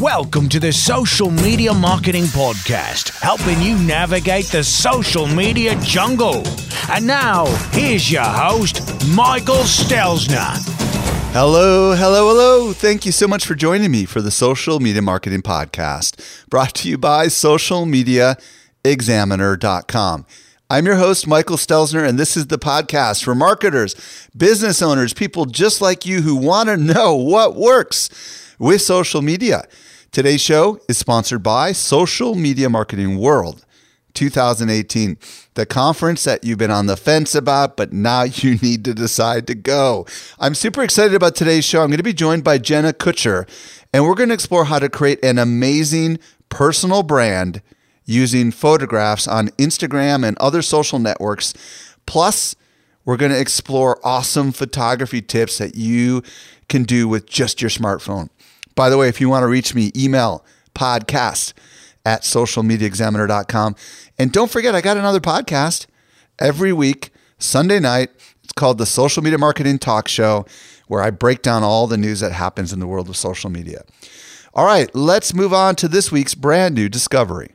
Welcome to the Social Media Marketing Podcast, helping you navigate the social media jungle. And now, here's your host, Michael Stelzner. Hello, hello, hello. Thank you so much for joining me for the Social Media Marketing Podcast, brought to you by socialmediaexaminer.com. I'm your host, Michael Stelzner, and this is the podcast for marketers, business owners, people just like you who want to know what works with social media. Today's show is sponsored by Social Media Marketing World 2018, the conference that you've been on the fence about, but now you need to decide to go. I'm super excited about today's show. I'm going to be joined by Jenna Kutcher, and we're going to explore how to create an amazing personal brand using photographs on Instagram and other social networks. Plus, we're going to explore awesome photography tips that you can do with just your smartphone. By the way, if you want to reach me, email podcast at socialmediaexaminer.com. And don't forget, I got another podcast every week, Sunday night. It's called the Social Media Marketing Talk Show, where I break down all the news that happens in the world of social media. All right, let's move on to this week's brand new discovery.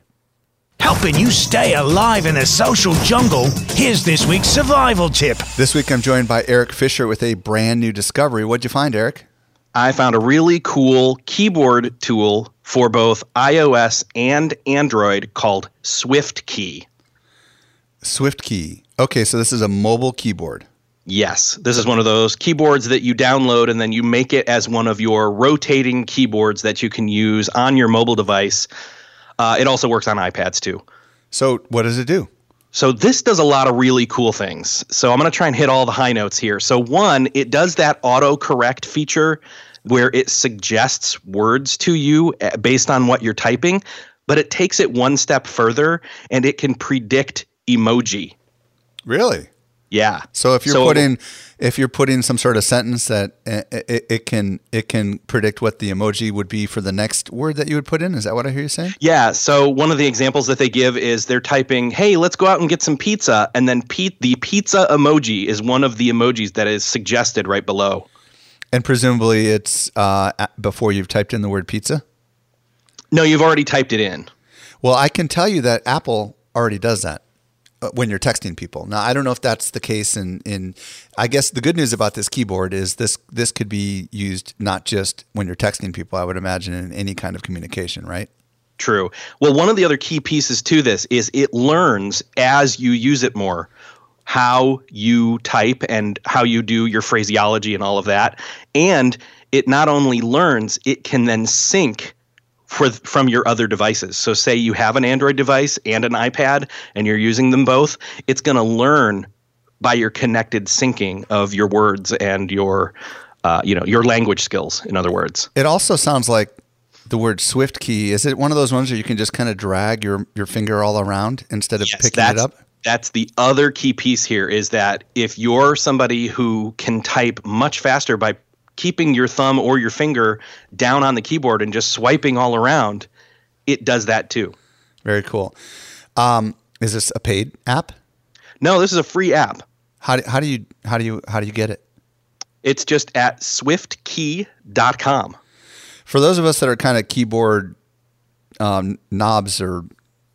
Helping you stay alive in the social jungle, here's this week's survival tip. This week, I'm joined by Eric Fisher with a brand new discovery. What'd you find, Eric? I found a really cool keyboard tool for both iOS and Android called SwiftKey. SwiftKey. Okay, so this is a mobile keyboard. Yes, this is one of those keyboards that you download and then you make it as one of your rotating keyboards that you can use on your mobile device. Uh, it also works on iPads too. So, what does it do? So this does a lot of really cool things. So I'm going to try and hit all the high notes here. So one, it does that auto correct feature where it suggests words to you eh, based on what you're typing, but it takes it one step further and it can predict emoji. Really? Yeah. So if you're so, putting if you're putting some sort of sentence that it, it, it, can it can predict what the emoji would be for the next word that you would put in. Is that what I hear you saying? Yeah. So one of the examples that they give is they're typing, "Hey, let's go out and get some pizza," and then the pizza emoji is one of the emojis that is suggested right below. And presumably, it's uh, before you've typed in the word pizza. No, you've already typed it in. Well, I can tell you that Apple already does that. Uh, when you're texting people. Now, I don't know if that's the case in in I guess the good news about this keyboard is this this could be used not just when you're texting people, I would imagine in any kind of communication, right? True. Well, one of the other key pieces to this is it learns as you use it more how you type and how you do your phraseology and all of that. And it not only learns, it can then sync for, from your other devices. So, say you have an Android device and an iPad and you're using them both, it's going to learn by your connected syncing of your words and your, uh, you know, your language skills. In other words, it also sounds like the word Swift key. Is it one of those ones where you can just kind of drag your your finger all around instead of yes, picking it up? That's the other key piece here is that if you're somebody who can type much faster by keeping your thumb or your finger down on the keyboard and just swiping all around, it does that too. Very cool. Um, is this a paid app? No, this is a free app. How do, how do you how do you how do you get it? It's just at swiftkey.com. For those of us that are kind of keyboard um, knobs or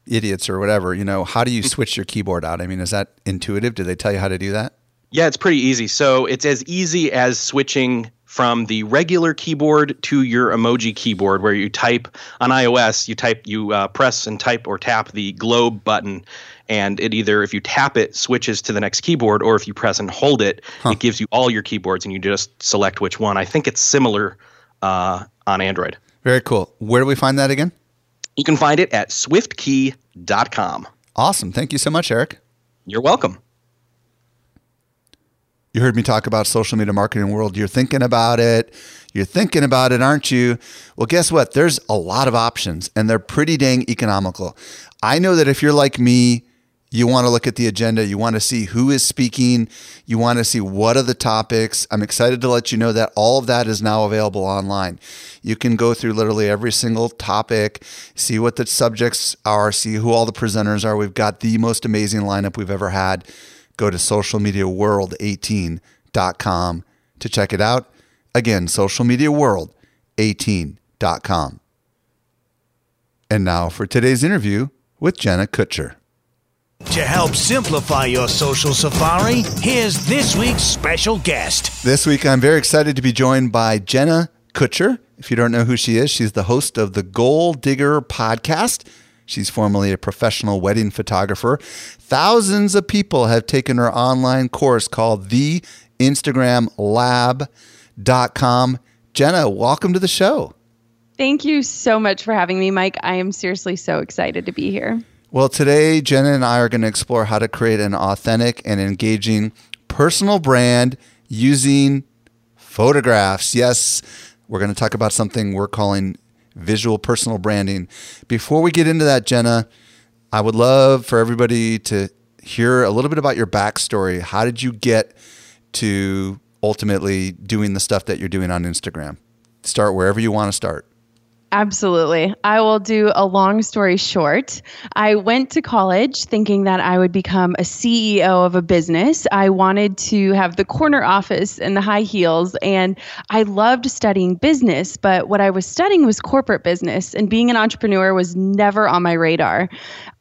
idiots or whatever, you know, how do you switch your keyboard out? I mean, is that intuitive? Do they tell you how to do that? Yeah, it's pretty easy. So it's as easy as switching from the regular keyboard to your emoji keyboard where you type on ios you type you uh, press and type or tap the globe button. And it either if you tap it switches to the next keyboard or if you press and hold it huh. it gives you all your keyboards and you just select which one. I think it's similar uh, on android. Very cool. Where do we find that again? You can find it at swiftkey.com awesome. Thank you so much eric. You're welcome you heard me talk about social media marketing world. You're thinking about it. You're thinking about it, aren't you? Well, guess what? There's a lot of options and they're pretty dang economical. I know that if you're like me, you want to look at the agenda, you want to see who is speaking, you want to see what are the topics. I'm excited to let you know that all of that is now available online. You can go through literally every single topic, see what the subjects are, see who all the presenters are. We've got the most amazing lineup we've ever had go to socialmediaworld18.com to check it out. Again, socialmediaworld18.com. And now for today's interview with Jenna Kutcher. To help simplify your social safari, here's this week's special guest. This week, I'm very excited to be joined by Jenna Kutcher. If you don't know who she is, she's the host of the Goal Digger podcast. She's formerly a professional wedding photographer. Thousands of people have taken her online course called the Instagram Lab.com. Jenna, welcome to the show. Thank you so much for having me, Mike. I am seriously so excited to be here. Well, today, Jenna and I are going to explore how to create an authentic and engaging personal brand using photographs. Yes, we're going to talk about something we're calling visual personal branding. Before we get into that, Jenna, I would love for everybody to hear a little bit about your backstory. How did you get to ultimately doing the stuff that you're doing on Instagram? Start wherever you want to start. Absolutely. I will do a long story short. I went to college thinking that I would become a CEO of a business. I wanted to have the corner office and the high heels, and I loved studying business. But what I was studying was corporate business, and being an entrepreneur was never on my radar.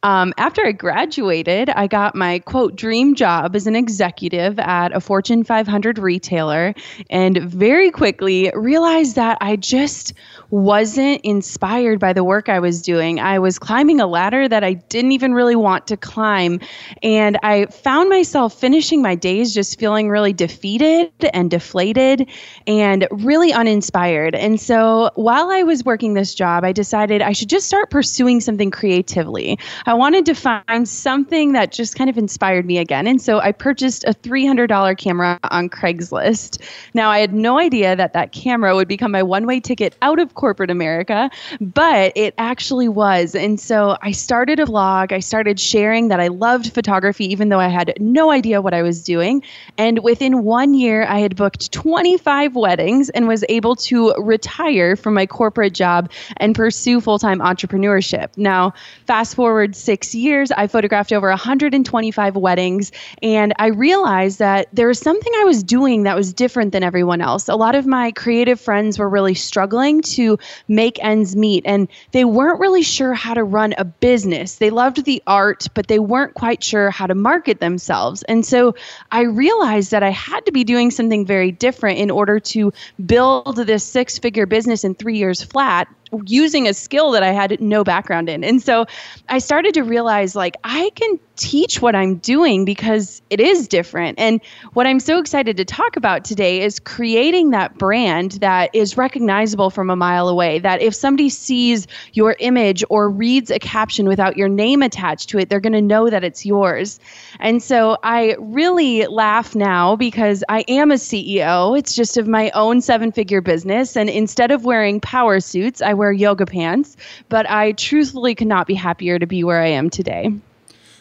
Um, after I graduated, I got my quote dream job as an executive at a Fortune 500 retailer, and very quickly realized that I just wasn't inspired by the work I was doing. I was climbing a ladder that I didn't even really want to climb. And I found myself finishing my days just feeling really defeated and deflated and really uninspired. And so while I was working this job, I decided I should just start pursuing something creatively. I wanted to find something that just kind of inspired me again. And so I purchased a $300 camera on Craigslist. Now, I had no idea that that camera would become my one way ticket out of corporate America, but it actually was. And so I started a blog. I started sharing that I loved photography, even though I had no idea what I was doing. And within one year, I had booked 25 weddings and was able to retire from my corporate job and pursue full time entrepreneurship. Now, fast forward six years, I photographed over 125 weddings, and I realized that there was something I was doing that was different than everyone else. A lot of my creative friends were really struggling to make ends meet. And they weren't really sure how to run a business. They loved the art, but they weren't quite sure how to market themselves. And so I realized that I had to be doing something very different in order to build this six figure business in three years flat using a skill that I had no background in. And so I started to realize like I can teach what I'm doing because it is different. And what I'm so excited to talk about today is creating that brand that is recognizable from a mile away. That if somebody sees your image or reads a caption without your name attached to it, they're going to know that it's yours. And so I really laugh now because I am a CEO. It's just of my own seven figure business. And instead of wearing power suits, I wear yoga pants. But I truthfully could not be happier to be where I am today.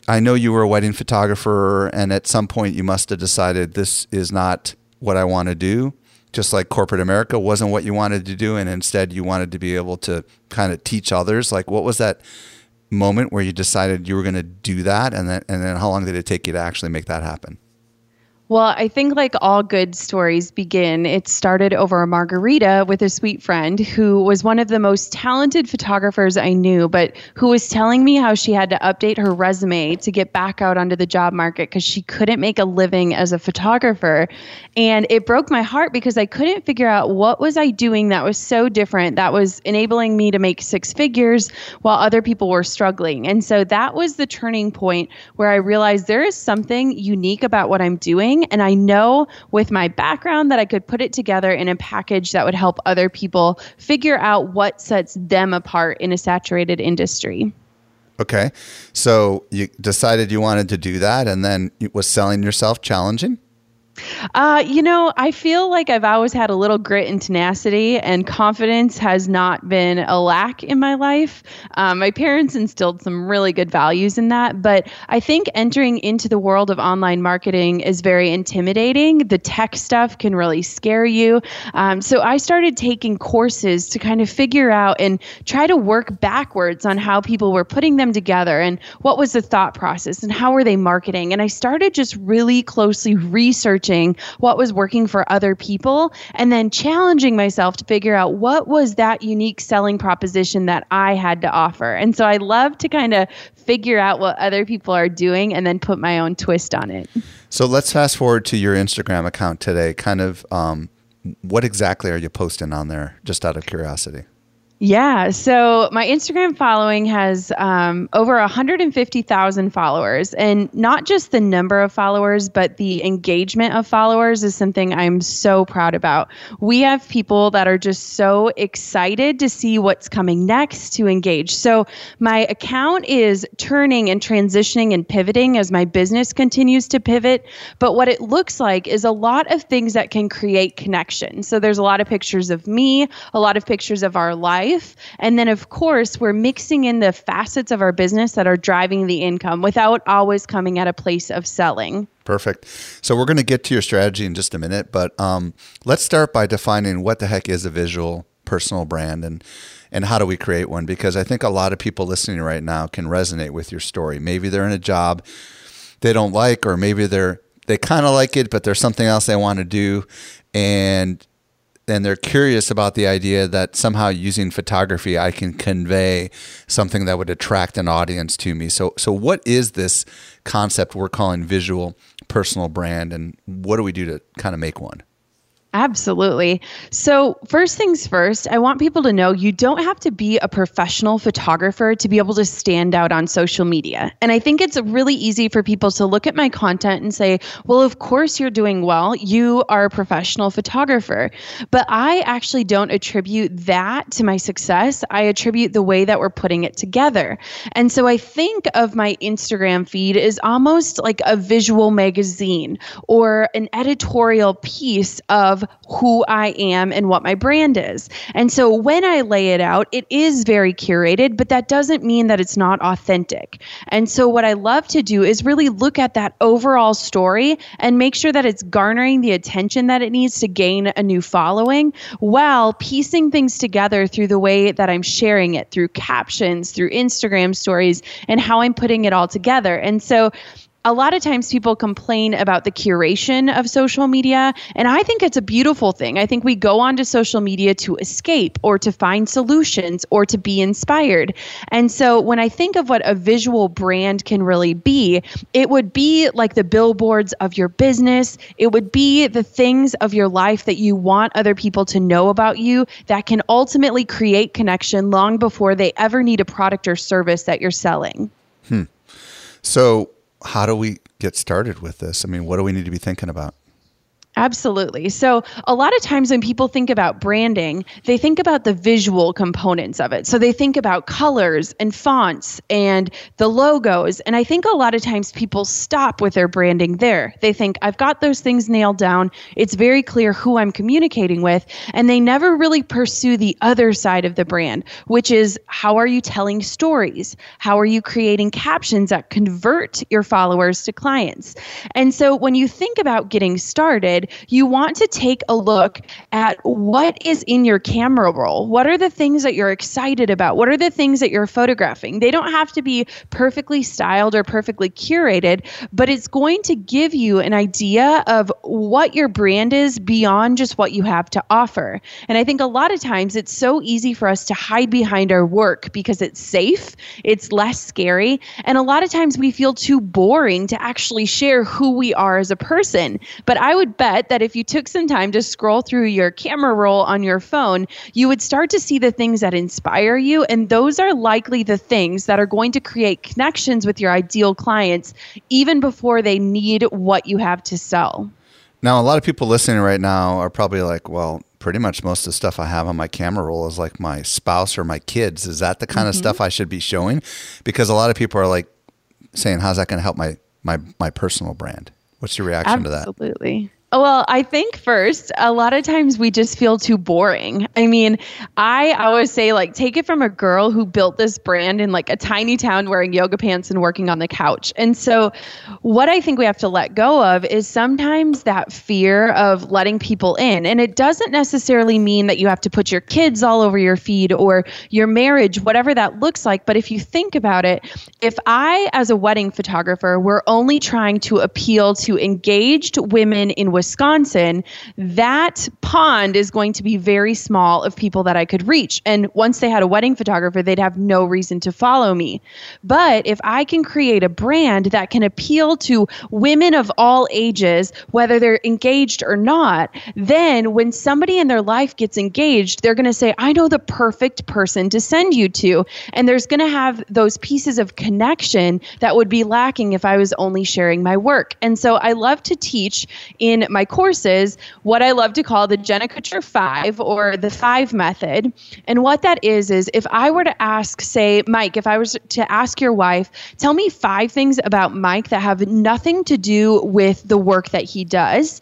I know you were a wedding photographer, and at some point you must have decided this is not what I want to do. Just like corporate America wasn't what you wanted to do, and instead you wanted to be able to kind of teach others. Like, what was that moment where you decided you were going to do that, and then and then how long did it take you to actually make that happen? Well, I think like all good stories begin, it started over a margarita with a sweet friend who was one of the most talented photographers I knew, but who was telling me how she had to update her resume to get back out onto the job market because she couldn't make a living as a photographer. And it broke my heart because I couldn't figure out what was I doing that was so different that was enabling me to make six figures while other people were struggling. And so that was the turning point where I realized there is something unique about what I'm doing and I know with my background that I could put it together in a package that would help other people figure out what sets them apart in a saturated industry. Okay. So you decided you wanted to do that and then it was selling yourself challenging? Uh, you know, I feel like I've always had a little grit and tenacity, and confidence has not been a lack in my life. Um, my parents instilled some really good values in that, but I think entering into the world of online marketing is very intimidating. The tech stuff can really scare you. Um, so I started taking courses to kind of figure out and try to work backwards on how people were putting them together and what was the thought process and how were they marketing. And I started just really closely researching researching what was working for other people and then challenging myself to figure out what was that unique selling proposition that I had to offer. And so I love to kind of figure out what other people are doing and then put my own twist on it. So let's fast forward to your Instagram account today. Kind of um, what exactly are you posting on there, just out of curiosity? Yeah. So my Instagram following has um, over 150,000 followers. And not just the number of followers, but the engagement of followers is something I'm so proud about. We have people that are just so excited to see what's coming next to engage. So my account is turning and transitioning and pivoting as my business continues to pivot. But what it looks like is a lot of things that can create connection. So there's a lot of pictures of me, a lot of pictures of our life life. And then, of course, we're mixing in the facets of our business that are driving the income without always coming at a place of selling. Perfect. So we're going to get to your strategy in just a minute, but um, let's start by defining what the heck is a visual personal brand and and how do we create one? Because I think a lot of people listening right now can resonate with your story. Maybe they're in a job they don't like, or maybe they're they kind of like it, but there's something else they want to do, and and they're curious about the idea that somehow using photography I can convey something that would attract an audience to me. So so what is this concept we're calling visual personal brand and what do we do to kind of make one? Absolutely. So, first things first, I want people to know you don't have to be a professional photographer to be able to stand out on social media. And I think it's really easy for people to look at my content and say, well, of course you're doing well. You are a professional photographer. But I actually don't attribute that to my success. I attribute the way that we're putting it together. And so I think of my Instagram feed as almost like a visual magazine or an editorial piece of who I am and what my brand is. And so when I lay it out, it is very curated, but that doesn't mean that it's not authentic. And so what I love to do is really look at that overall story and make sure that it's garnering the attention that it needs to gain a new following while piecing things together through the way that I'm sharing it through captions, through Instagram stories, and how I'm putting it all together. And so a lot of times people complain about the curation of social media, and I think it's a beautiful thing. I think we go onto social media to escape or to find solutions or to be inspired. And so when I think of what a visual brand can really be, it would be like the billboards of your business, it would be the things of your life that you want other people to know about you that can ultimately create connection long before they ever need a product or service that you're selling. Hmm. So how do we get started with this? I mean, what do we need to be thinking about? Absolutely. So, a lot of times when people think about branding, they think about the visual components of it. So, they think about colors and fonts and the logos. And I think a lot of times people stop with their branding there. They think, I've got those things nailed down. It's very clear who I'm communicating with. And they never really pursue the other side of the brand, which is how are you telling stories? How are you creating captions that convert your followers to clients? And so, when you think about getting started, you want to take a look at what is in your camera roll. What are the things that you're excited about? What are the things that you're photographing? They don't have to be perfectly styled or perfectly curated, but it's going to give you an idea of what your brand is beyond just what you have to offer. And I think a lot of times it's so easy for us to hide behind our work because it's safe, it's less scary, and a lot of times we feel too boring to actually share who we are as a person. But I would bet bet that if you took some time to scroll through your camera roll on your phone, you would start to see the things that inspire you. And those are likely the things that are going to create connections with your ideal clients even before they need what you have to sell. Now, a lot of people listening right now are probably like, well, pretty much most of the stuff I have on my camera roll is like my spouse or my kids. Is that the kind mm-hmm. of stuff I should be showing? Because a lot of people are like saying, how's that going to help my, my, my personal brand? What's your reaction Absolutely. to that? Absolutely Well, I think first, a lot of times we just feel too boring. I mean, I always say, like, take it from a girl who built this brand in like a tiny town wearing yoga pants and working on the couch. And so, what I think we have to let go of is sometimes that fear of letting people in. And it doesn't necessarily mean that you have to put your kids all over your feed or your marriage, whatever that looks like. But if you think about it, if I, as a wedding photographer, were only trying to appeal to engaged women in Wisconsin, Wisconsin, that pond is going to be very small of people that I could reach. And once they had a wedding photographer, they'd have no reason to follow me. But if I can create a brand that can appeal to women of all ages, whether they're engaged or not, then when somebody in their life gets engaged, they're going to say, I know the perfect person to send you to. And there's going to have those pieces of connection that would be lacking if I was only sharing my work. And so I love to teach in my courses what I love to call the Jenna Kutcher Five or the Five Method. And what that is, is if I were to ask, say, Mike, if I was to ask your wife, tell me five things about Mike that have nothing to do with the work that he does,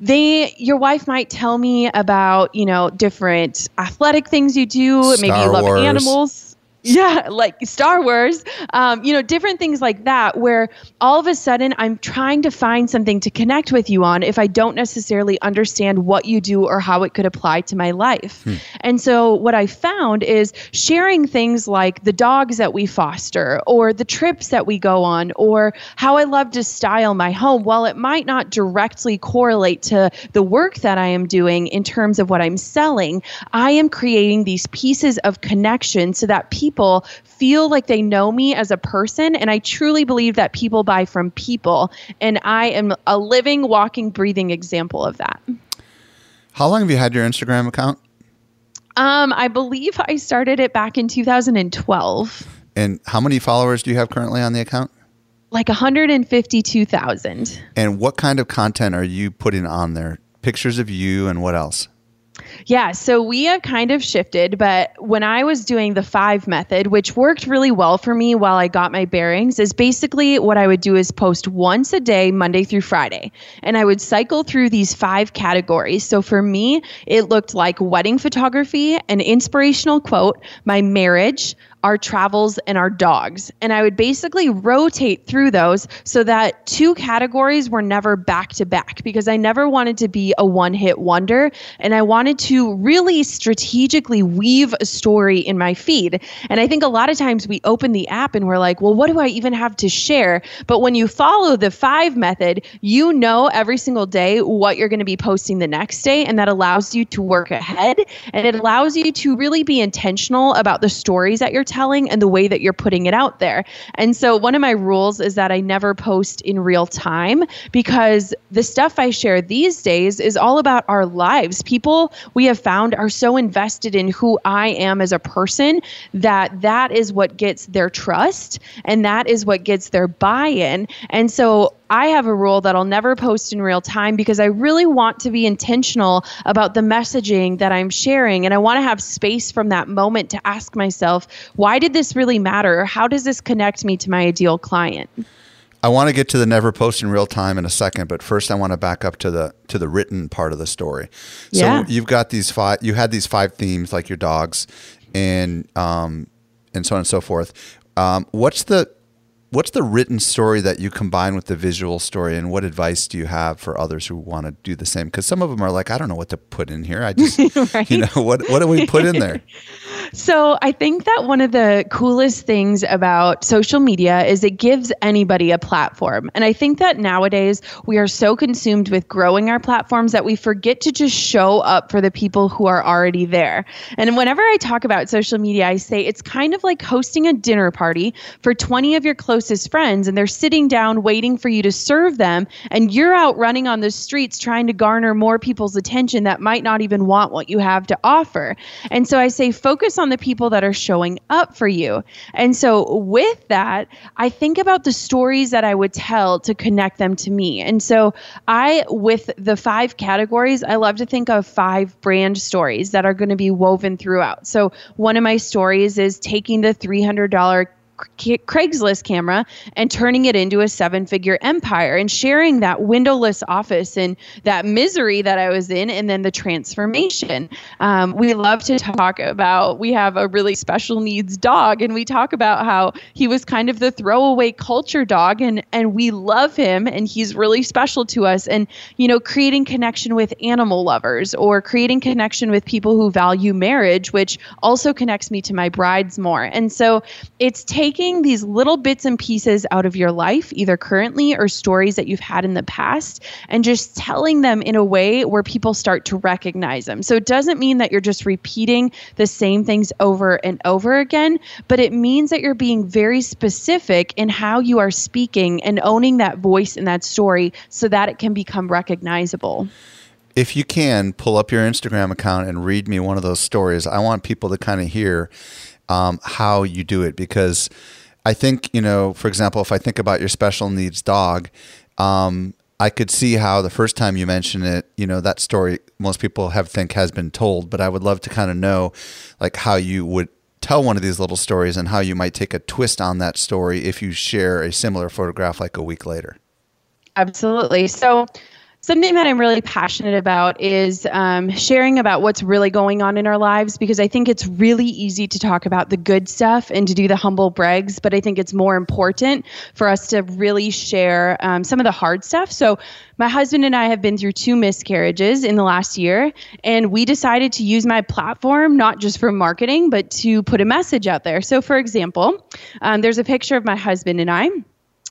they, your wife might tell me about, you know, different athletic things you do. Star Maybe you love Wars. animals yeah, like Star Wars, um, you know, different things like that, where all of a sudden I'm trying to find something to connect with you on if I don't necessarily understand what you do or how it could apply to my life. Hmm. And so, what I found is sharing things like the dogs that we foster, or the trips that we go on, or how I love to style my home. While it might not directly correlate to the work that I am doing in terms of what I'm selling, I am creating these pieces of connection so that people people feel like they know me as a person. And I truly believe that people buy from people. And I am a living, walking, breathing example of that. How long have you had your Instagram account? Um, I believe I started it back in 2012. And how many followers do you have currently on the account? Like 152,000. And what kind of content are you putting on there? Pictures of you and what else? Yeah, so we have kind of shifted, but when I was doing the five method, which worked really well for me while I got my bearings, is basically what I would do is post once a day, Monday through Friday. And I would cycle through these five categories. So for me, it looked like wedding photography, an inspirational quote, my marriage, our travels, and our dogs. And I would basically rotate through those so that two categories were never back to back because I never wanted to be a one hit wonder. And I wanted to really strategically weave a story in my feed. And I think a lot of times we open the app and we're like, well, what do I even have to share? But when you follow the five method, you know every single day what you're going to be posting the next day. And that allows you to work ahead and it allows you to really be intentional about the stories that you're telling and the way that you're putting it out there. And so one of my rules is that I never post in real time because the stuff I share these days is all about our lives. People we have found are so invested in who I am as a person that that is what gets their trust and that is what gets their buy-in. And so I have a rule that I'll never post in real time because I really want to be intentional about the messaging that I'm sharing. And I want to have space from that moment to ask myself, why did this really matter? How does this connect me to my ideal client? I want to get to the never post in real time in a second, but first I want to back up to the to the written part of the story. So Yeah. you've got these five you had these five themes like your dogs and um and so on and so forth. Um, what's the what's the written story that you combine with the visual story and what advice do you have for others who want to do the same? Because some of them are like i don't know what to put in here. I just Right? you know what what do we put in there So I think that one of the coolest things about social media is it gives anybody a platform. And I think that nowadays we are so consumed with growing our platforms that we forget to just show up for the people who are already there. And whenever I talk about social media, I say it's kind of like hosting a dinner party for 20 of your closest friends and they're sitting down waiting for you to serve them and you're out running on the streets trying to garner more people's attention that might not even want what you have to offer. And so I say focus on the people that are showing up for you. And so with that, I think about the stories that I would tell to connect them to me. And so I with the five categories, I love to think of five brand stories that are going to be woven throughout. So one of my stories is taking the $300 Craigslist camera and turning it into a seven figure empire and sharing that windowless office and that misery that I was in and then the transformation. Um, we love to talk about, we have a really special needs dog and we talk about how he was kind of the throwaway culture dog and, and we love him and he's really special to us. And, you know, creating connection with animal lovers or creating connection with people who value marriage, which also connects me to my brides more. And so it's taking these little bits and pieces out of your life, either currently or stories that you've had in the past, and just telling them in a way where people start to recognize them. So it doesn't mean that you're just repeating the same things over and over again, but it means that you're being very specific in how you are speaking and owning that voice and that story so that it can become recognizable if you can pull up your Instagram account and read me one of those stories, I want people to kind of hear um, how you do it because I think you know, for example, if I think about your special needs dog, um, I could see how the first time you mentioned it, you know, that story most people have think has been told, but I would love to kind of know like how you would tell one of these little stories and how you might take a twist on that story if you share a similar photograph like a week later. Absolutely. So Something that I'm really passionate about is um, sharing about what's really going on in our lives because I think it's really easy to talk about the good stuff and to do the humble brags, but I think it's more important for us to really share um, some of the hard stuff. So, my husband and I have been through two miscarriages in the last year, and we decided to use my platform not just for marketing, but to put a message out there. So, for example, um, there's a picture of my husband and I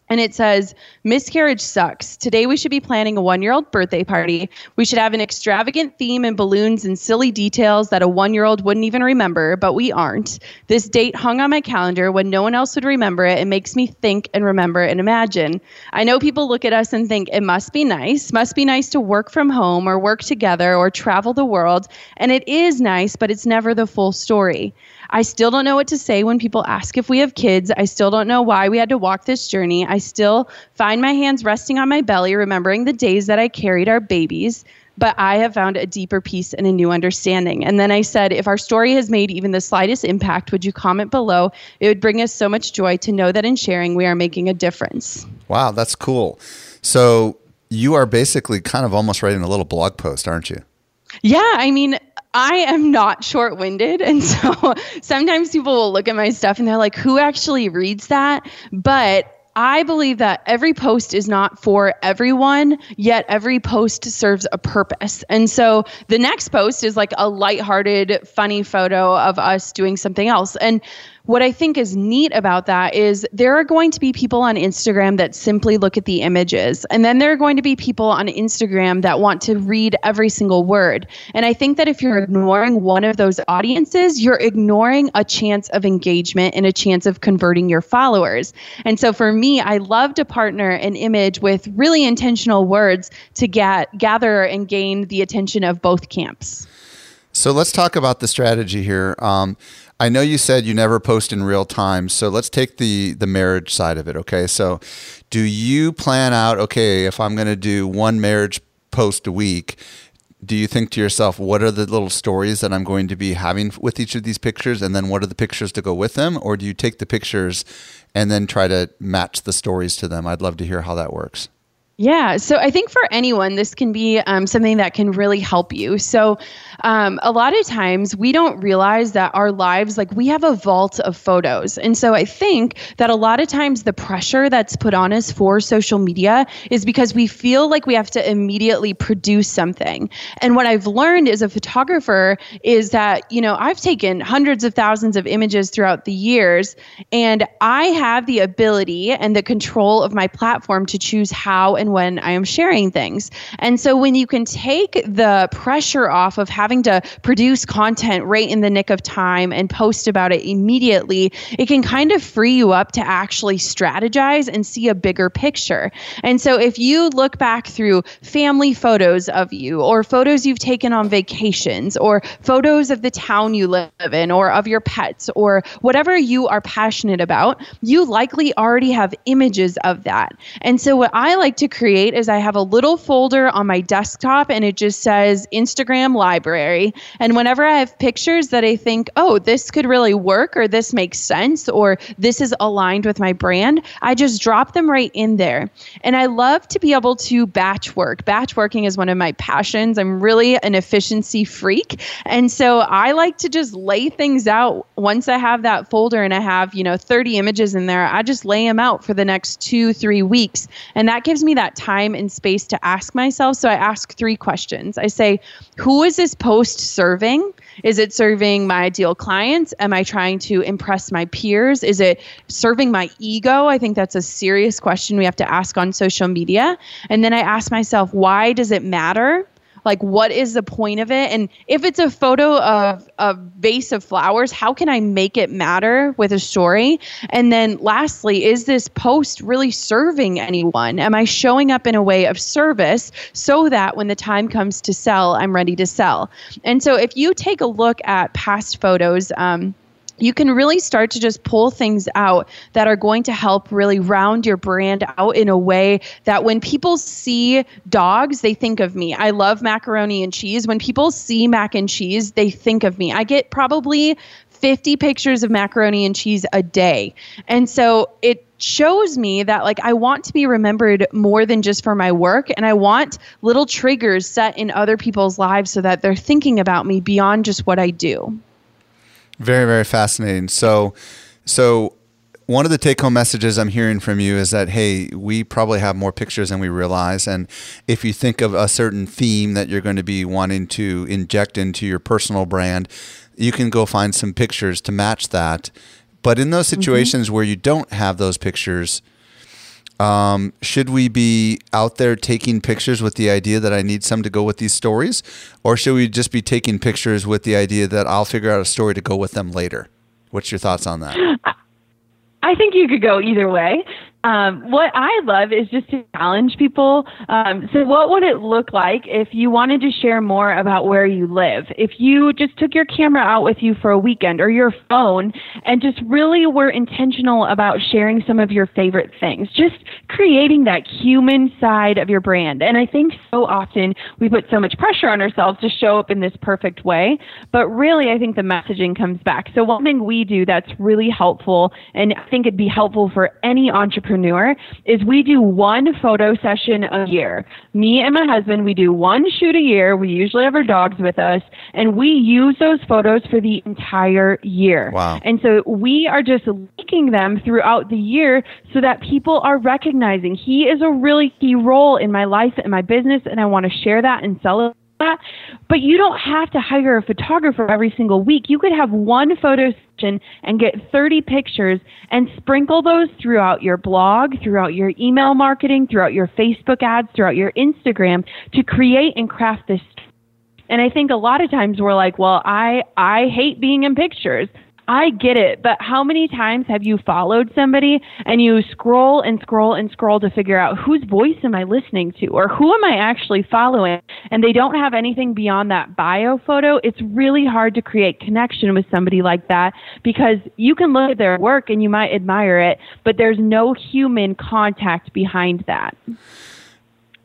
and it says, Miscarriage sucks. Today we should be planning a one year old birthday party. We should have an extravagant theme and balloons and silly details that a one year old wouldn't even remember, but we aren't. This date hung on my calendar when no one else would remember it. It makes me think and remember and imagine. I know people look at us and think it must be nice, must be nice to work from home or work together or travel the world. And it is nice, but it's never the full story. I still don't know what to say when people ask if we have kids. I still don't know why we had to walk this journey. I still find my hands resting on my belly, remembering the days that I carried our babies. But I have found a deeper peace and a new understanding. And then I said, if our story has made even the slightest impact, would you comment below? It would bring us so much joy to know that in sharing, we are making a difference. Wow, that's cool. So you are basically kind of almost writing a little blog post, aren't you? Yeah, I mean, I am not short winded. And so sometimes people will look at my stuff and they're like, who actually reads that? But I believe that every post is not for everyone, yet every post serves a purpose. And so the next post is like a lighthearted, funny photo of us doing something else. And what I think is neat about that is there are going to be people on Instagram that simply look at the images. And then there are going to be people on Instagram that want to read every single word. And I think that if you're ignoring one of those audiences, you're ignoring a chance of engagement and a chance of converting your followers. And so for me, I love to partner an image with really intentional words to get gather and gain the attention of both camps. So let's talk about the strategy here. Um, I know you said you never post in real time, so let's take the the marriage side of it. Okay, so do you plan out? Okay, if I'm going to do one marriage post a week, do you think to yourself, what are the little stories that I'm going to be having with each of these pictures, and then what are the pictures to go with them, or do you take the pictures and then try to match the stories to them? I'd love to hear how that works. Yeah, so I think for anyone, this can be um, something that can really help you. So, um, a lot of times we don't realize that our lives, like we have a vault of photos. And so I think that a lot of times the pressure that's put on us for social media is because we feel like we have to immediately produce something. And what I've learned as a photographer is that, you know, I've taken hundreds of thousands of images throughout the years, and I have the ability and the control of my platform to choose how and when I am sharing things. And so when you can take the pressure off of having to produce content right in the nick of time and post about it immediately, it can kind of free you up to actually strategize and see a bigger picture. And so if you look back through family photos of you or photos you've taken on vacations or photos of the town you live in or of your pets or whatever you are passionate about, you likely already have images of that. And so what I like to create is I have a little folder on my desktop and it just says Instagram library. And whenever I have pictures that I think, oh, this could really work or this makes sense or this is aligned with my brand, I just drop them right in there. And I love to be able to batch work. Batch working is one of my passions. I'm really an efficiency freak. And so I like to just lay things out once I have that folder and I have, you know, 30 images in there. I just lay them out for the next two, three weeks. And that gives me that time and space to ask myself. So I ask three questions. I say, who is this post serving? Is it serving my ideal clients? Am I trying to impress my peers? Is it serving my ego? I think that's a serious question we have to ask on social media. And then I ask myself, why does it matter? Like what is the point of it? And if it's a photo of a vase of flowers how can i make it matter with a story? And then lastly is this post really serving anyone? Am i showing up in a way of service so that when the time comes to sell i'm ready to sell? And so if you take a look at past photos um, you can really start to just pull things out that are going to help really round your brand out in a way that when people see dogs, they think of me. I love macaroni and cheese. When people see mac and cheese, they think of me. I get probably 50 pictures of macaroni and cheese a day. And so it shows me that like I want to be remembered more than just for my work and I want little triggers set in other people's lives so that they're thinking about me beyond just what I do. Very, very fascinating. So, so one of the take home messages I'm hearing from you is that, hey, we probably have more pictures than we realize. And if you think of a certain theme that you're going to be wanting to inject into your personal brand, you can go find some pictures to match that. But in those mm-hmm. situations mm-hmm. where you don't have those pictures, um, should we be out there taking pictures with the idea that I need some to go with these stories? Or should we just be taking pictures with the idea that I'll figure out a story to go with them later? What's your thoughts on that? I think you could go either way. Um, what I love is just to challenge people. Um, so, what would it look like if you wanted to share more about where you live? If you just took your camera out with you for a weekend or your phone and just really were intentional about sharing some of your favorite things, just creating that human side of your brand. And I think so often we put so much pressure on ourselves to show up in this perfect way, but really, I think the messaging comes back. So, one thing we do that's really helpful, and I think it'd be helpful for any entrepreneur entrepreneur is we do one photo session a year. Me and my husband, we do one shoot a year. We usually have our dogs with us, and we use those photos for the entire year. Wow. And so we are just linking them throughout the year so that people are recognizing he is a really key role in my life and my business, and I want to share that and celebrate that. But you don't have to hire a photographer every single week. You could have one photo session and get 30 pictures and sprinkle those throughout your blog, throughout your email marketing, throughout your Facebook ads, throughout your Instagram to create and craft this. And I think a lot of times we're like, well, I, I hate being in pictures. I get it, but how many times have you followed somebody and you scroll and scroll and scroll to figure out whose voice am I listening to or who am I actually following and they don't have anything beyond that bio photo? It's really hard to create connection with somebody like that because you can look at their work and you might admire it, but there's no human contact behind that.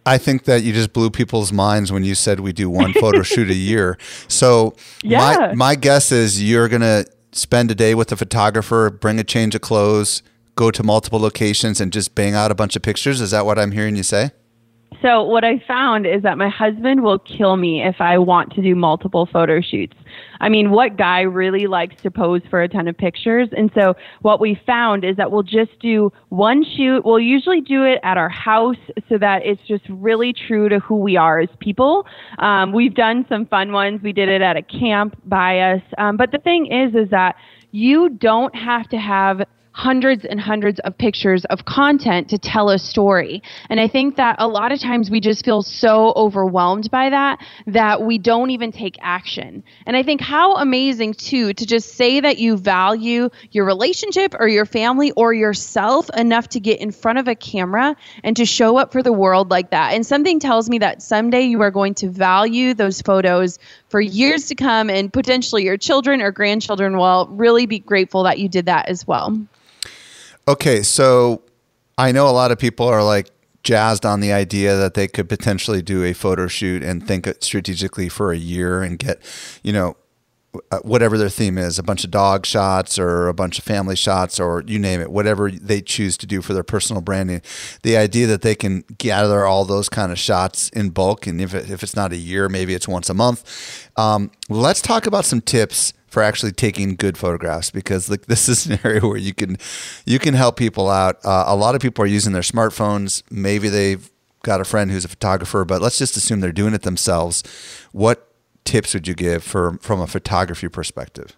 I think that you just blew people's minds when you said we do one photo shoot a year. So yeah. my my guess is you're gonna spend a day with a photographer, bring a change of clothes, go to multiple locations, and just bang out a bunch of pictures? Is that what I'm hearing you say? So, what I found is that my husband will kill me if I want to do multiple photo shoots. I mean, what guy really likes to pose for a ton of pictures? And so, what we found is that we'll just do one shoot. We'll usually do it at our house so that it's just really true to who we are as people. Um, we've done some fun ones. We did it at a camp by us. Um, but the thing is, is that you don't have to have hundreds and hundreds of pictures of content to tell a story. And I think that a lot of times we just feel so overwhelmed by that that we don't even take action. And I think how amazing too to just say that you value your relationship or your family or yourself enough to get in front of a camera and to show up for the world like that. And something tells me that someday you are going to value those photos for years to come and potentially your children or grandchildren will really be grateful that you did that as well. Okay, so I know a lot of people are like jazzed on the idea that they could potentially do a photo shoot and think strategically for a year and get, you know, uh, whatever their theme is a bunch of dog shots or a bunch of family shots or you name it whatever they choose to do for their personal branding. The idea that they can gather all those kind of shots in bulk and if, it, if it's not a year maybe it's once a month. Um, let's talk about some tips for actually taking good photographs because like this is an area where you can you can help people out. Uh, a lot of people are using their smartphones. Maybe they've got a friend who's a photographer but let's just assume they're doing it themselves. What tips would you give for from a photography perspective?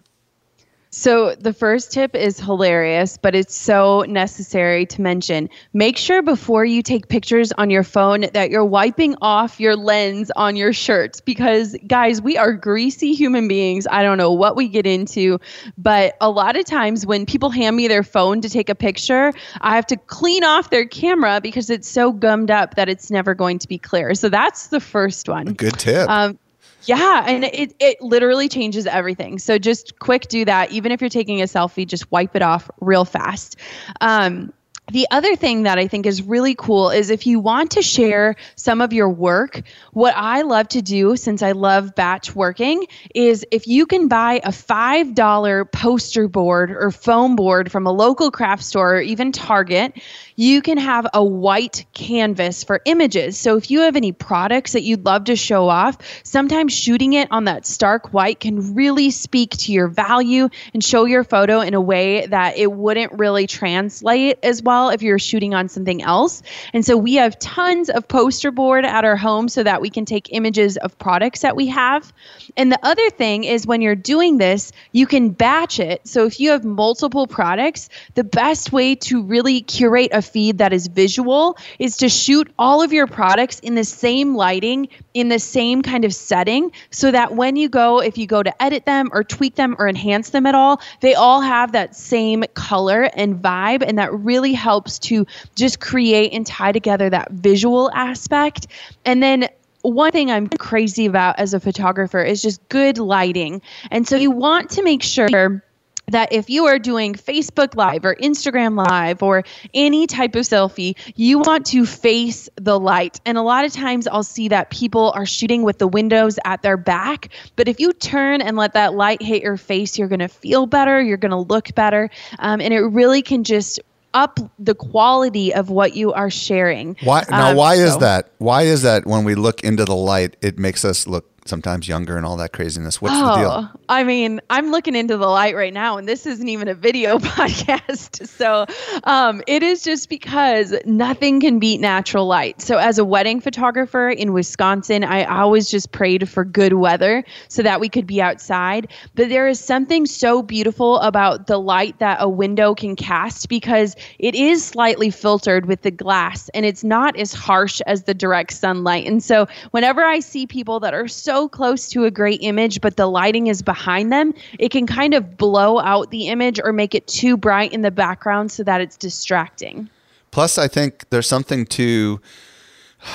So, the first tip is hilarious, but it's so necessary to mention. Make sure before you take pictures on your phone that you're wiping off your lens on your shirts because, guys, we are greasy human beings. I don't know what we get into, but a lot of times when people hand me their phone to take a picture, I have to clean off their camera because it's so gummed up that it's never going to be clear. So, that's the first one. Good tip. Um, yeah, and it it literally changes everything. So just quick do that. Even if you're taking a selfie, just wipe it off real fast. Um, the other thing that I think is really cool is if you want to share some of your work, what I love to do since I love batch working is if you can buy a $5 poster board or foam board from a local craft store or even Target, you can have a white canvas for images. So if you have any products that you'd love to show off, sometimes shooting it on that stark white can really speak to your value and show your photo in a way that it wouldn't really translate as well if you're shooting on something else. And so we have tons of poster board at our home so that we can take images of products that we have. And the other thing is when you're doing this, you can batch it. So if you have multiple products, the best way to really curate a feed that is visual is to shoot all of your products in the same lighting, in the same kind of setting, so that when you go, if you go to edit them or tweak them or enhance them at all, they all have that same color and vibe. And that really helps to just create and tie together that visual aspect. And then one thing I'm crazy about as a photographer is just good lighting. And so you want to make sure that if you are doing Facebook Live or Instagram Live or any type of selfie, you want to face the light. And a lot of times I'll see that people are shooting with the windows at their back. But if you turn and let that light hit your face, you're going to feel better, you're going to look better. Um, and it really can just up the quality of what you are sharing. Why now? Um, why so. is that? Why is that? When we look into the light, it makes us look sometimes younger and all that craziness. What's oh, the deal? Oh, I mean, I'm looking into the light right now, and this isn't even a video podcast. So um, it is just because nothing can beat natural light. So as a wedding photographer in Wisconsin, I always just prayed for good weather so that we could be outside. But there is something so beautiful about the light that a window can cast because it is slightly filtered with the glass and it's not as harsh as the direct sunlight. And so whenever I see people that are so so close to a great image, but the lighting is behind them, it can kind of blow out the image or make it too bright in the background so that it's distracting. Plus, I think there's something to.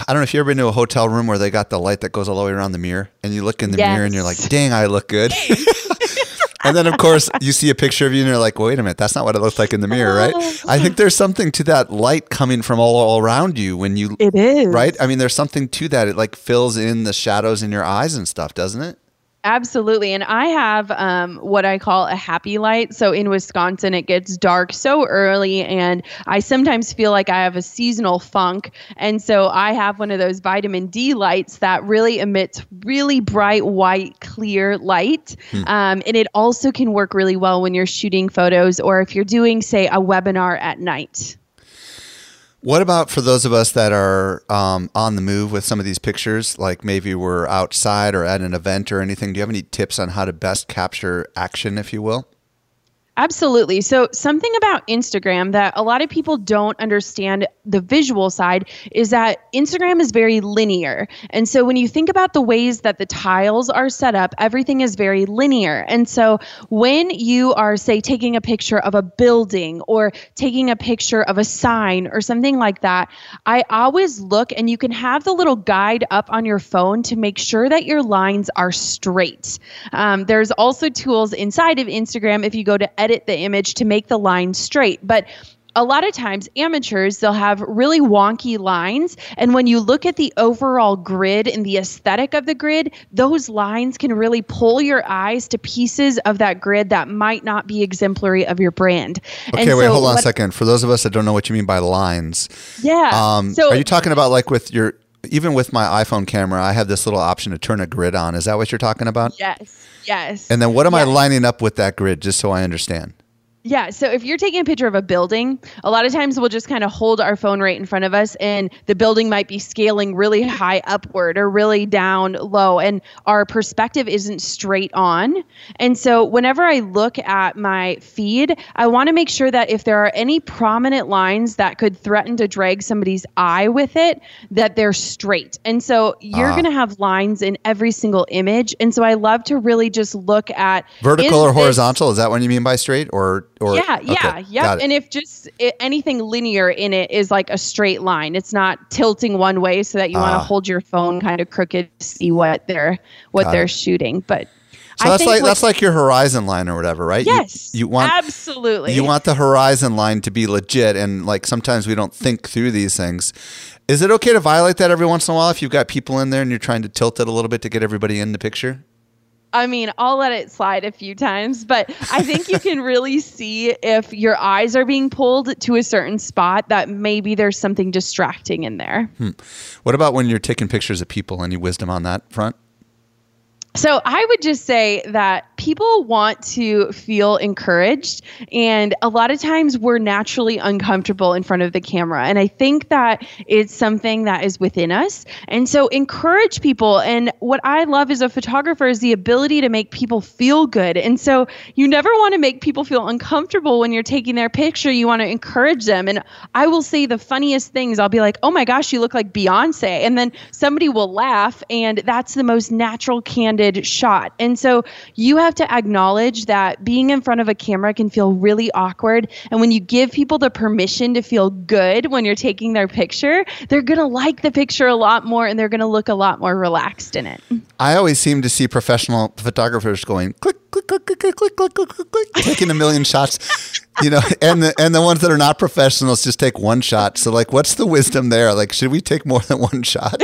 I don't know if you ever been to a hotel room where they got the light that goes all the way around the mirror, and you look in the yes. mirror and you're like, "Dang, I look good." and then, of course, you see a picture of you and you're like, wait a minute, that's not what it looks like in the mirror, right? I think there's something to that light coming from all, all around you when you. It is. Right? I mean, there's something to that. It like fills in the shadows in your eyes and stuff, doesn't it? Absolutely. And I have um, what I call a happy light. So in Wisconsin, it gets dark so early, and I sometimes feel like I have a seasonal funk. And so I have one of those vitamin D lights that really emits really bright, white, clear light. Hmm. Um, and it also can work really well when you're shooting photos or if you're doing, say, a webinar at night. What about for those of us that are um, on the move with some of these pictures, like maybe we're outside or at an event or anything? Do you have any tips on how to best capture action, if you will? Absolutely. So, something about Instagram that a lot of people don't understand the visual side is that Instagram is very linear. And so, when you think about the ways that the tiles are set up, everything is very linear. And so, when you are, say, taking a picture of a building or taking a picture of a sign or something like that, I always look and you can have the little guide up on your phone to make sure that your lines are straight. Um, there's also tools inside of Instagram if you go to edit edit the image to make the line straight. But a lot of times amateurs they'll have really wonky lines and when you look at the overall grid and the aesthetic of the grid those lines can really pull your eyes to pieces of that grid that might not be exemplary of your brand. Okay and wait so hold on a second. For those of us that don't know what you mean by lines yeah um, so are you talking about like with your even with my iphone camera i have this little option to turn a grid on. Is that what you're talking about? Yes yes. And then what am i lining up with that grid just so i understand yeah. So if you're taking a picture of a building, a lot of times we'll just kind of hold our phone right in front of us and the building might be scaling really high upward or really down low and our perspective isn't straight on. And so whenever I look at my feed, I want to make sure that if there are any prominent lines that could threaten to drag somebody's eye with it, that they're straight. And so you're uh, going to have lines in every single image. And so I love to really just look at vertical or horizontal. Is that what you mean by straight or or yeah, yeah, okay, yeah. And if just it, anything linear in it is like a straight line, it's not tilting one way so that you want to ah. hold your phone kind of crooked to see what they're what got they're it. shooting. But so I that's like that's like your horizon line or whatever, right? Yes, you, you, want absolutely. You want the horizon line to be legit, and like sometimes we don't think through these things. Is it okay to violate that every once in a while if you've got people in there and you're trying to tilt it a little bit to get everybody in the picture? I mean, I'll let it slide a few times, but I think you can really see if your eyes are being pulled to a certain spot that maybe there's something distracting in there. Hmm. What about when you're taking pictures of people? Any wisdom on that front? So I would just say that people want to feel encouraged. And a lot of times we're naturally uncomfortable in front of the camera. And I think that it's something that is within us. And so encourage people. And what I love as a photographer is the ability to make people feel good. And so you never want to make people feel uncomfortable when you're taking their picture. You want to encourage them. And I will say the funniest things. I'll be like, oh my gosh, you look like Beyonce. And then somebody will laugh. And that's the most natural, candid candid shot. And so you have to acknowledge that being in front of a camera can feel really awkward. And when you give people the permission to feel good when you're taking their picture, they're going to like the picture a lot more and they're going to look a lot more relaxed in it. I always seem to see professional photographers going click, click, click, click, click, click, click, click, click, taking a million shots you know, and the and the ones that are not professionals just take one shot. So like, what's the wisdom there? Like, should we take more than one shot?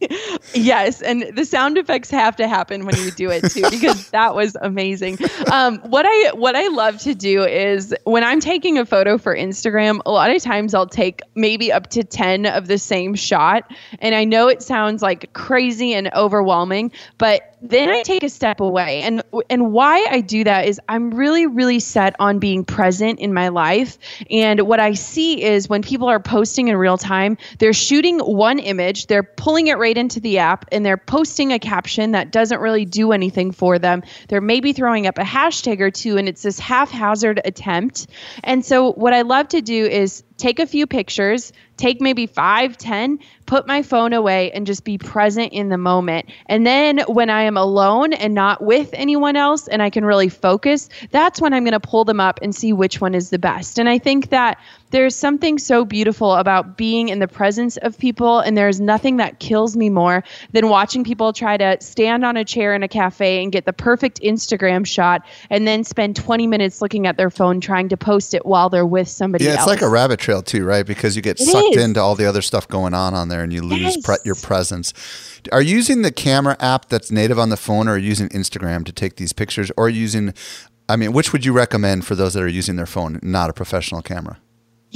yes, and the sound effects have to happen when you do it too, because that was amazing. Um, what I what I love to do is when I'm taking a photo for Instagram, a lot of times I'll take maybe up to ten of the same shot, and I know it sounds like crazy and overwhelming, but then I take a step away. And and why I do that is I'm really really set on being present in my life. And what I see is when people are posting in real time, they're shooting one image, they're pulling it right into the app and they're posting a caption that doesn't really do anything for them. They're maybe throwing up a hashtag or two and it's this haphazard attempt. And so what I love to do is take a few pictures, take maybe five, ten, put my phone away and just be present in the moment. And then when I am alone and not with anyone else and I can really focus, that's when I'm going to pull them up and see which one is the best. And I think that there's something so beautiful about being in the presence of people and there's nothing that kills me more than watching people try to stand on a chair in a cafe and get the perfect Instagram shot and then spend 20 minutes looking at their phone trying to post it while they're with somebody yeah, it's else. like a rabbit trail too, right? Because you get it sucked is. into all the other stuff going on on there and you lose yes. pre- your presence. Are you using the camera app that's native on the phone or are you using Instagram to take these pictures or using I mean, which would you recommend for those that are using their phone, not a professional camera?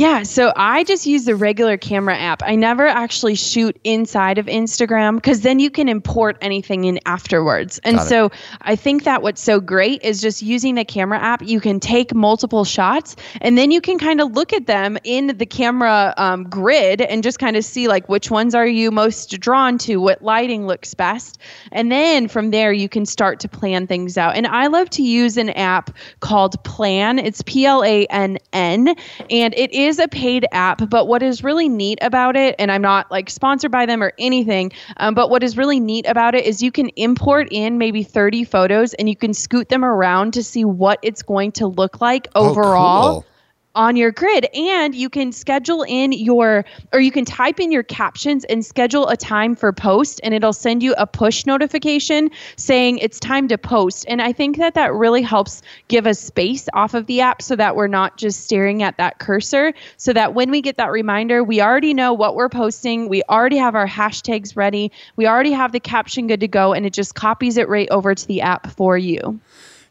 Yeah, so I just use the regular camera app. I never actually shoot inside of Instagram because then you can import anything in afterwards. And so I think that what's so great is just using the camera app, you can take multiple shots and then you can kind of look at them in the camera um, grid and just kind of see like which ones are you most drawn to, what lighting looks best. And then from there, you can start to plan things out. And I love to use an app called Plann, It's P L A N N, and it is a paid app, but what is really neat about it, and I'm not like sponsored by them or anything, um, but what is really neat about it is you can import in maybe 30 photos and you can scoot them around to see what it's going to look like overall. Oh, cool on your grid and you can schedule in your or you can type in your captions and schedule a time for post and it'll send you a push notification saying it's time to post. And i think that that really helps give us space off of the app so that we're not just staring at that cursor so that when we get that reminder we already know what we're posting we already have our hashtags ready we already have the caption good to go and it just copies it right over to the app for you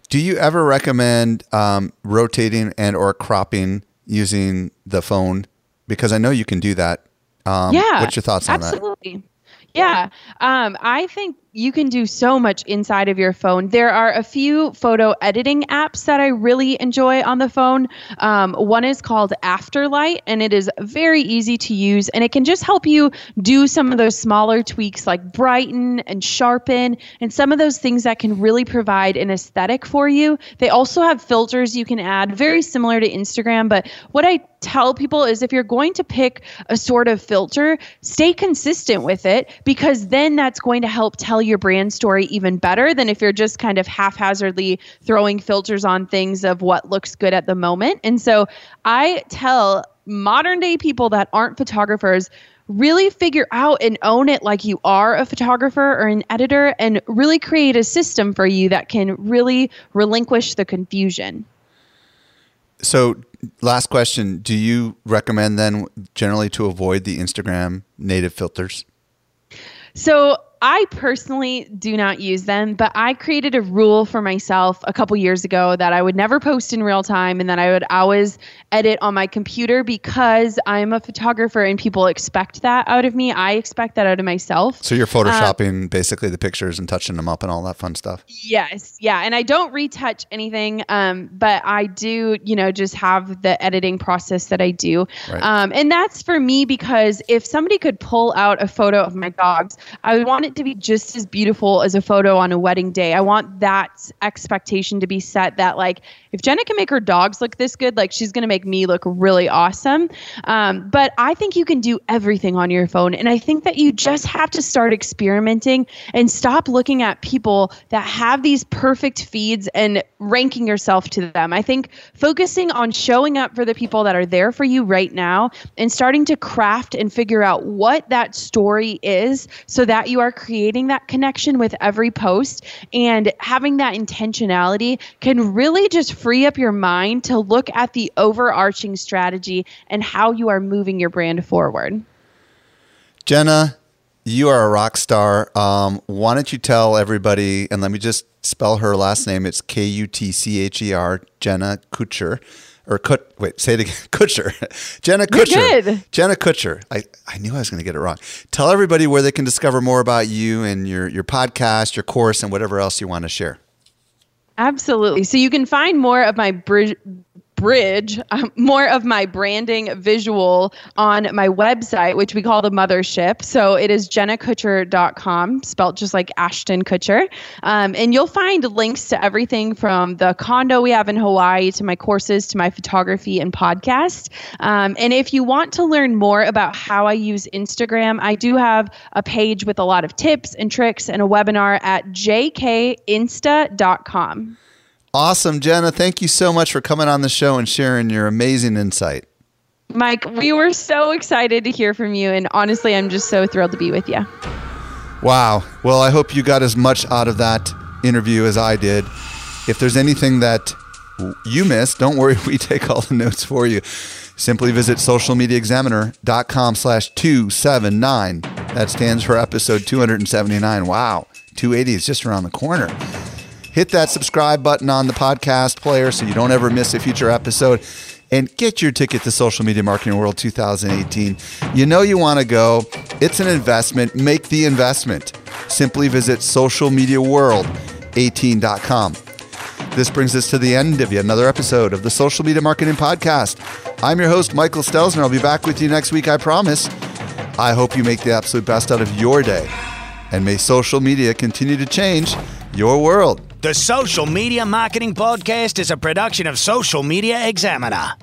Do you ever recommend um, rotating and or cropping using the phone? Because I know you can do that. Um, yeah. What's your thoughts on that? absolutely. Yeah. Um, I think you can do so much inside of your phone. There are a few photo editing apps that I really enjoy on the phone. Um, one is called Afterlight, and it is very easy to use, and it can just help you do some of those smaller tweaks like brighten and sharpen, and some of those things that can really provide an aesthetic for you. They also have filters you can add, very similar to Instagram. But what I tell people is if you're going to pick a sort of filter, stay consistent with it because then that's going to help tell your brand story even better than if you're just kind of haphazardly throwing filters on things of what looks good at the moment. And so I tell modern day people that aren't photographers really figure out and own it like you are a photographer or an editor and really create a system for you that can really relinquish the confusion. So, last question: Do you recommend then generally to avoid the Instagram native filters? So I personally do not use them, but I created a rule for myself a couple years ago that I would never post in real time and that I would always edit on my computer because I'm a photographer and people expect that out of me. I expect that out of myself. So you're photoshopping basically the pictures and touching them up and all that fun stuff. Yes, yeah, and I don't retouch anything, um, but I do, you know, just have the editing process that I do, Right. um, and that's for me because if somebody could pull out a photo of my dogs, I would want it to be just as beautiful as a photo on a wedding day. I want that expectation to be set that like if Jenna can make her dogs look this good, like she's gonna make me look really awesome. Um, but I think you can do everything on your phone, and I think that you just have to start experimenting and stop looking at people that have these perfect feeds and ranking yourself to them. I think focusing on showing up for the people that are there for you right now and starting to craft and figure out what that story is so that you are creating that connection with every post and having that intentionality can really just free up your mind to look at the overarching strategy and how you are moving your brand forward. Jenna, you are a rock star. Um, why don't you tell everybody, and let me just spell her last name. It's K U T C H E R, Jenna Kutcher. Or Kut, wait, say it again. Kutcher. Jenna Kutcher. Jenna Kutcher. I, I knew I was going to get it wrong. Tell everybody where they can discover more about you and your, your podcast, your course, and whatever else you want to share. Absolutely. So you can find more of my bridge bridge um, more of my branding visual on my website which we call the mothership. So it is jennakutcher.com spelt just like ashton kutcher. Um, and you'll find links to everything from the condo we have in hawaii to my courses to my photography and podcast. Um, and if you want to learn more about how i use instagram i do have a page with a lot of tips and tricks and a webinar at jkinsta.com Awesome, Jenna. Thank you so much for coming on the show and sharing your amazing insight. Mike, we were so excited to hear from you. And honestly, I'm just so thrilled to be with you. Wow. Well, I hope you got as much out of that interview as I did. If there's anything that you missed, don't worry, we take all the notes for you. Simply visit socialmediaexaminer.com slash 279. That stands for episode 279. Wow. 280 is just around the corner. Hit that subscribe button on the podcast player so you don't ever miss a future episode and get your ticket to Social Media Marketing World 2018. You know you want to go. It's an investment. Make the investment. Simply visit socialmediaworld18.com. This brings us to the end of yet another episode of the Social Media Marketing Podcast. I'm your host, Michael Stelzner. I'll be back with you next week, I promise. I hope you make the absolute best out of your day. And may social media continue to change your world. The Social Media Marketing Podcast is a production of Social Media Examiner.